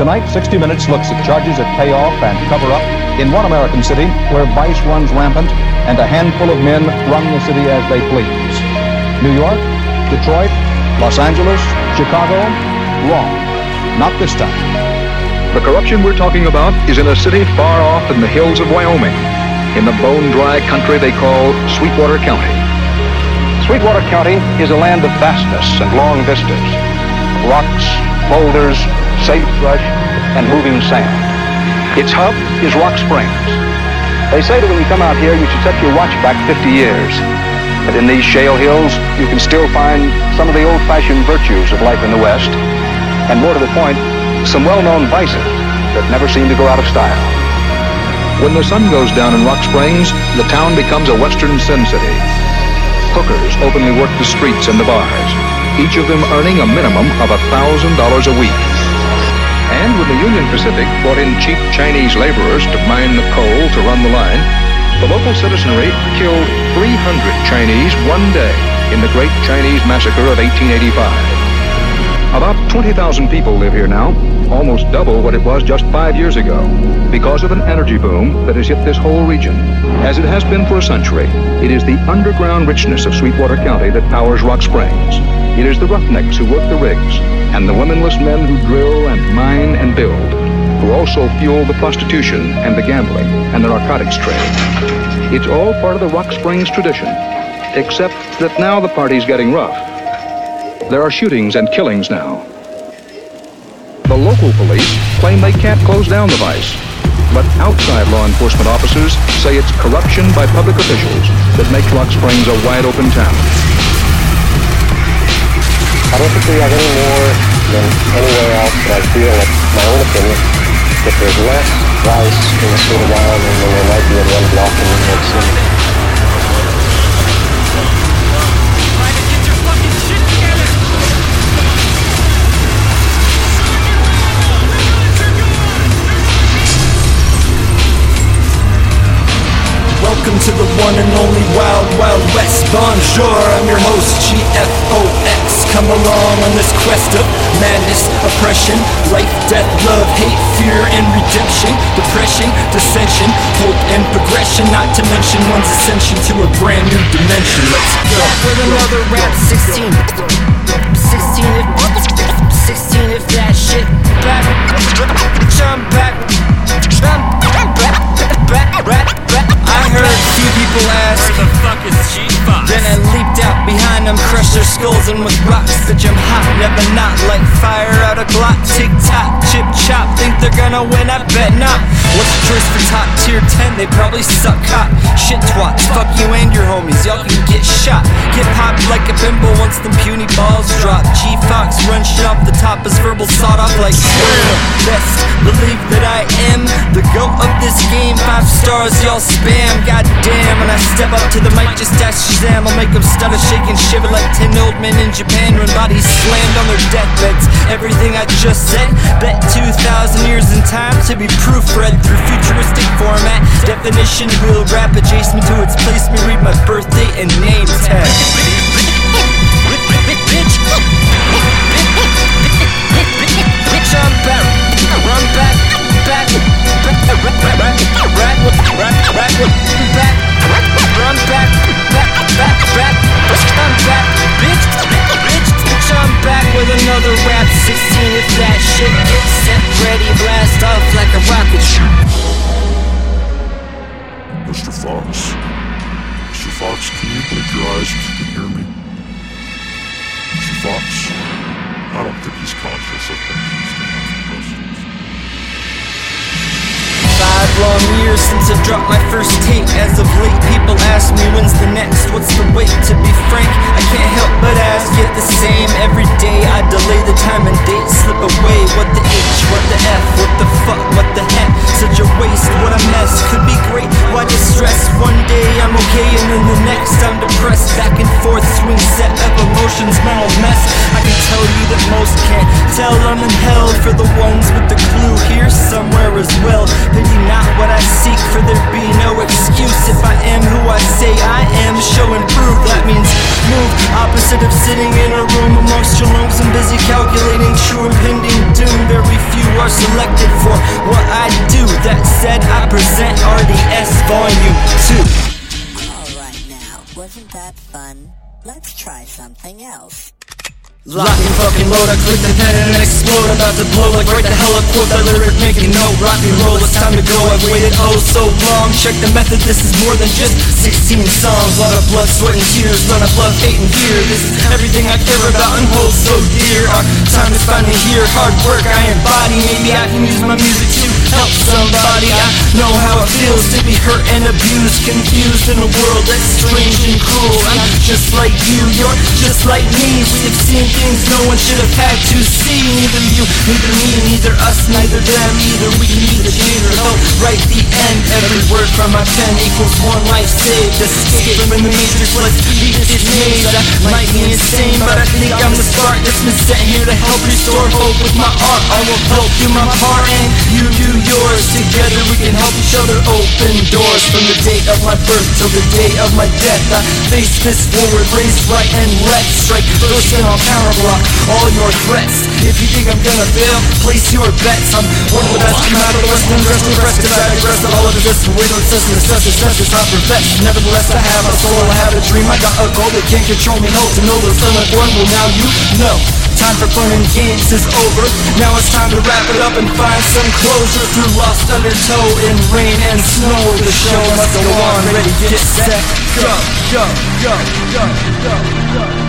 Tonight, 60 Minutes looks at charges of payoff and cover up in one American city where vice runs rampant and a handful of men run the city as they please. New York, Detroit, Los Angeles, Chicago? Wrong. Not this time. The corruption we're talking about is in a city far off in the hills of Wyoming, in the bone-dry country they call Sweetwater County. Sweetwater County is a land of vastness and long vistas, rocks, boulders, sagebrush, and moving sand. Its hub is Rock Springs. They say that when you come out here, you should set your watch back 50 years. But in these shale hills, you can still find some of the old-fashioned virtues of life in the West, and more to the point, some well-known vices that never seem to go out of style. When the sun goes down in Rock Springs, the town becomes a western sin city. Hookers openly work the streets and the bars, each of them earning a minimum of $1,000 a week. And when the Union Pacific brought in cheap Chinese laborers to mine the coal to run the line, the local citizenry killed 300 Chinese one day in the Great Chinese Massacre of 1885. About 20,000 people live here now, almost double what it was just five years ago, because of an energy boom that has hit this whole region. As it has been for a century, it is the underground richness of Sweetwater County that powers Rock Springs. It is the roughnecks who work the rigs, and the womenless men who drill and mine and build, who also fuel the prostitution and the gambling and the narcotics trade. It's all part of the Rock Springs tradition, except that now the party's getting rough. There are shootings and killings now. The local police claim they can't close down the vice, but outside law enforcement officers say it's corruption by public officials that makes Rock Springs a wide open town. I don't think we have any more than anywhere else, but I feel, like my own opinion, that there's less vice in the state of Wyoming than there might be in one block in New York City. Welcome to the one and only Wild Wild West. Bonjour, I'm your host, GFOX. Come along on this quest of madness, oppression, life, death, love, hate, fear, and redemption, depression, dissension, hope, and progression. Not to mention one's ascension to a brand new dimension. Let's go. with another rap 16 16 if 16 if that shit them, crushed their skulls and with rocks. Bitch, I'm hot, never not like fire out of Glock. Tick tock, chip chop, think they're gonna win? I bet not. What's the choice for top tier 10? They probably suck hot. Shit twats, fuck you and your homies, y'all can get shot. Get popped like a bimbo once them puny balls drop. G Fox run shit off the top, his verbal sawed off like square. Best believe that I am the goat of this game. Five stars, y'all spam. Goddamn, when I step up to the mic, just ask Shazam. I'll make them stutter, shake and shiver like 10 old men in Japan when bodies slammed on their deathbeds. Everything I just said, bet 2,000 years in time to be proofread through futuristic format. Definition will rap adjacent to its placement. Read my birthday and name tag. Another rap 16 if that shit gets set ready, blast off like a rocket. Mr. Fox. Mr. Fox, can you blink your eyes if you can hear me? Mr. Fox. I don't think he's conscious. I think he's gonna have to. Five long years since I dropped my first tape. As of late, people ask me when's the next, what's the wait? To be frank, date, slip away. What the H, what the F, what the fuck, what the heck? Such a waste, what a mess. Could be great, why distress? One day I'm okay, and then the next I'm depressed. Back and forth, swing set of emotions, mental mess. I can tell you that most can't tell I'm in hell for the ones with the clue here somewhere as well. Pity not what I seek, for there be no excuse. If I am who I say I am, show and prove. That means move. Opposite of sitting in a room amongst your lungs and busy calculating are selected for what I do. That said, I present RDS Volume 2. Alright now, wasn't that fun? Let's try something else. Lock and fucking load, I click the pen and explode About to blow like right the hell I quote that lyric making no Rock and roll, it's time to go, I've waited oh so long Check the method, this is more than just 16 songs Lot of blood, sweat and tears, lot of love, hate and fear This is everything I care about and hold so dear Our time is finally here, hard work I embody Maybe I can use my music to help somebody. I know how it feels to be hurt and abused Confused in a world that's strange and cruel. I'm just like you, you're just like me. We've seen things no one should have had to see. Neither you, neither me, neither us, neither them. Either we can either change or help write the end. Every word from my pen equals one life saved. Escape from the matrix, let's beat this maze I might be insane, but I think I'm the spark That's been sent here to help restore hope with my art. I will help you my part and you do yours Together we can help each other open doors From the date of my birth till the day of my death I face this forward, raise right and left Strike first and I'll counter block all your threats If you think I'm gonna fail, place your bets I'm one of the best, come out of the west and dressed and pressed Cause I digress all of this but We don't assess and assess, assess, it's not perfect Nevertheless I have a soul, I have a dream I got a goal that can't control me Hope to know the uninformed, well now you know Time for fun and games is over. Now it's time to wrap it up and find some closure Through lost undertow in rain and snow. The show must go on, ready, get set, go, go, go, go, go, go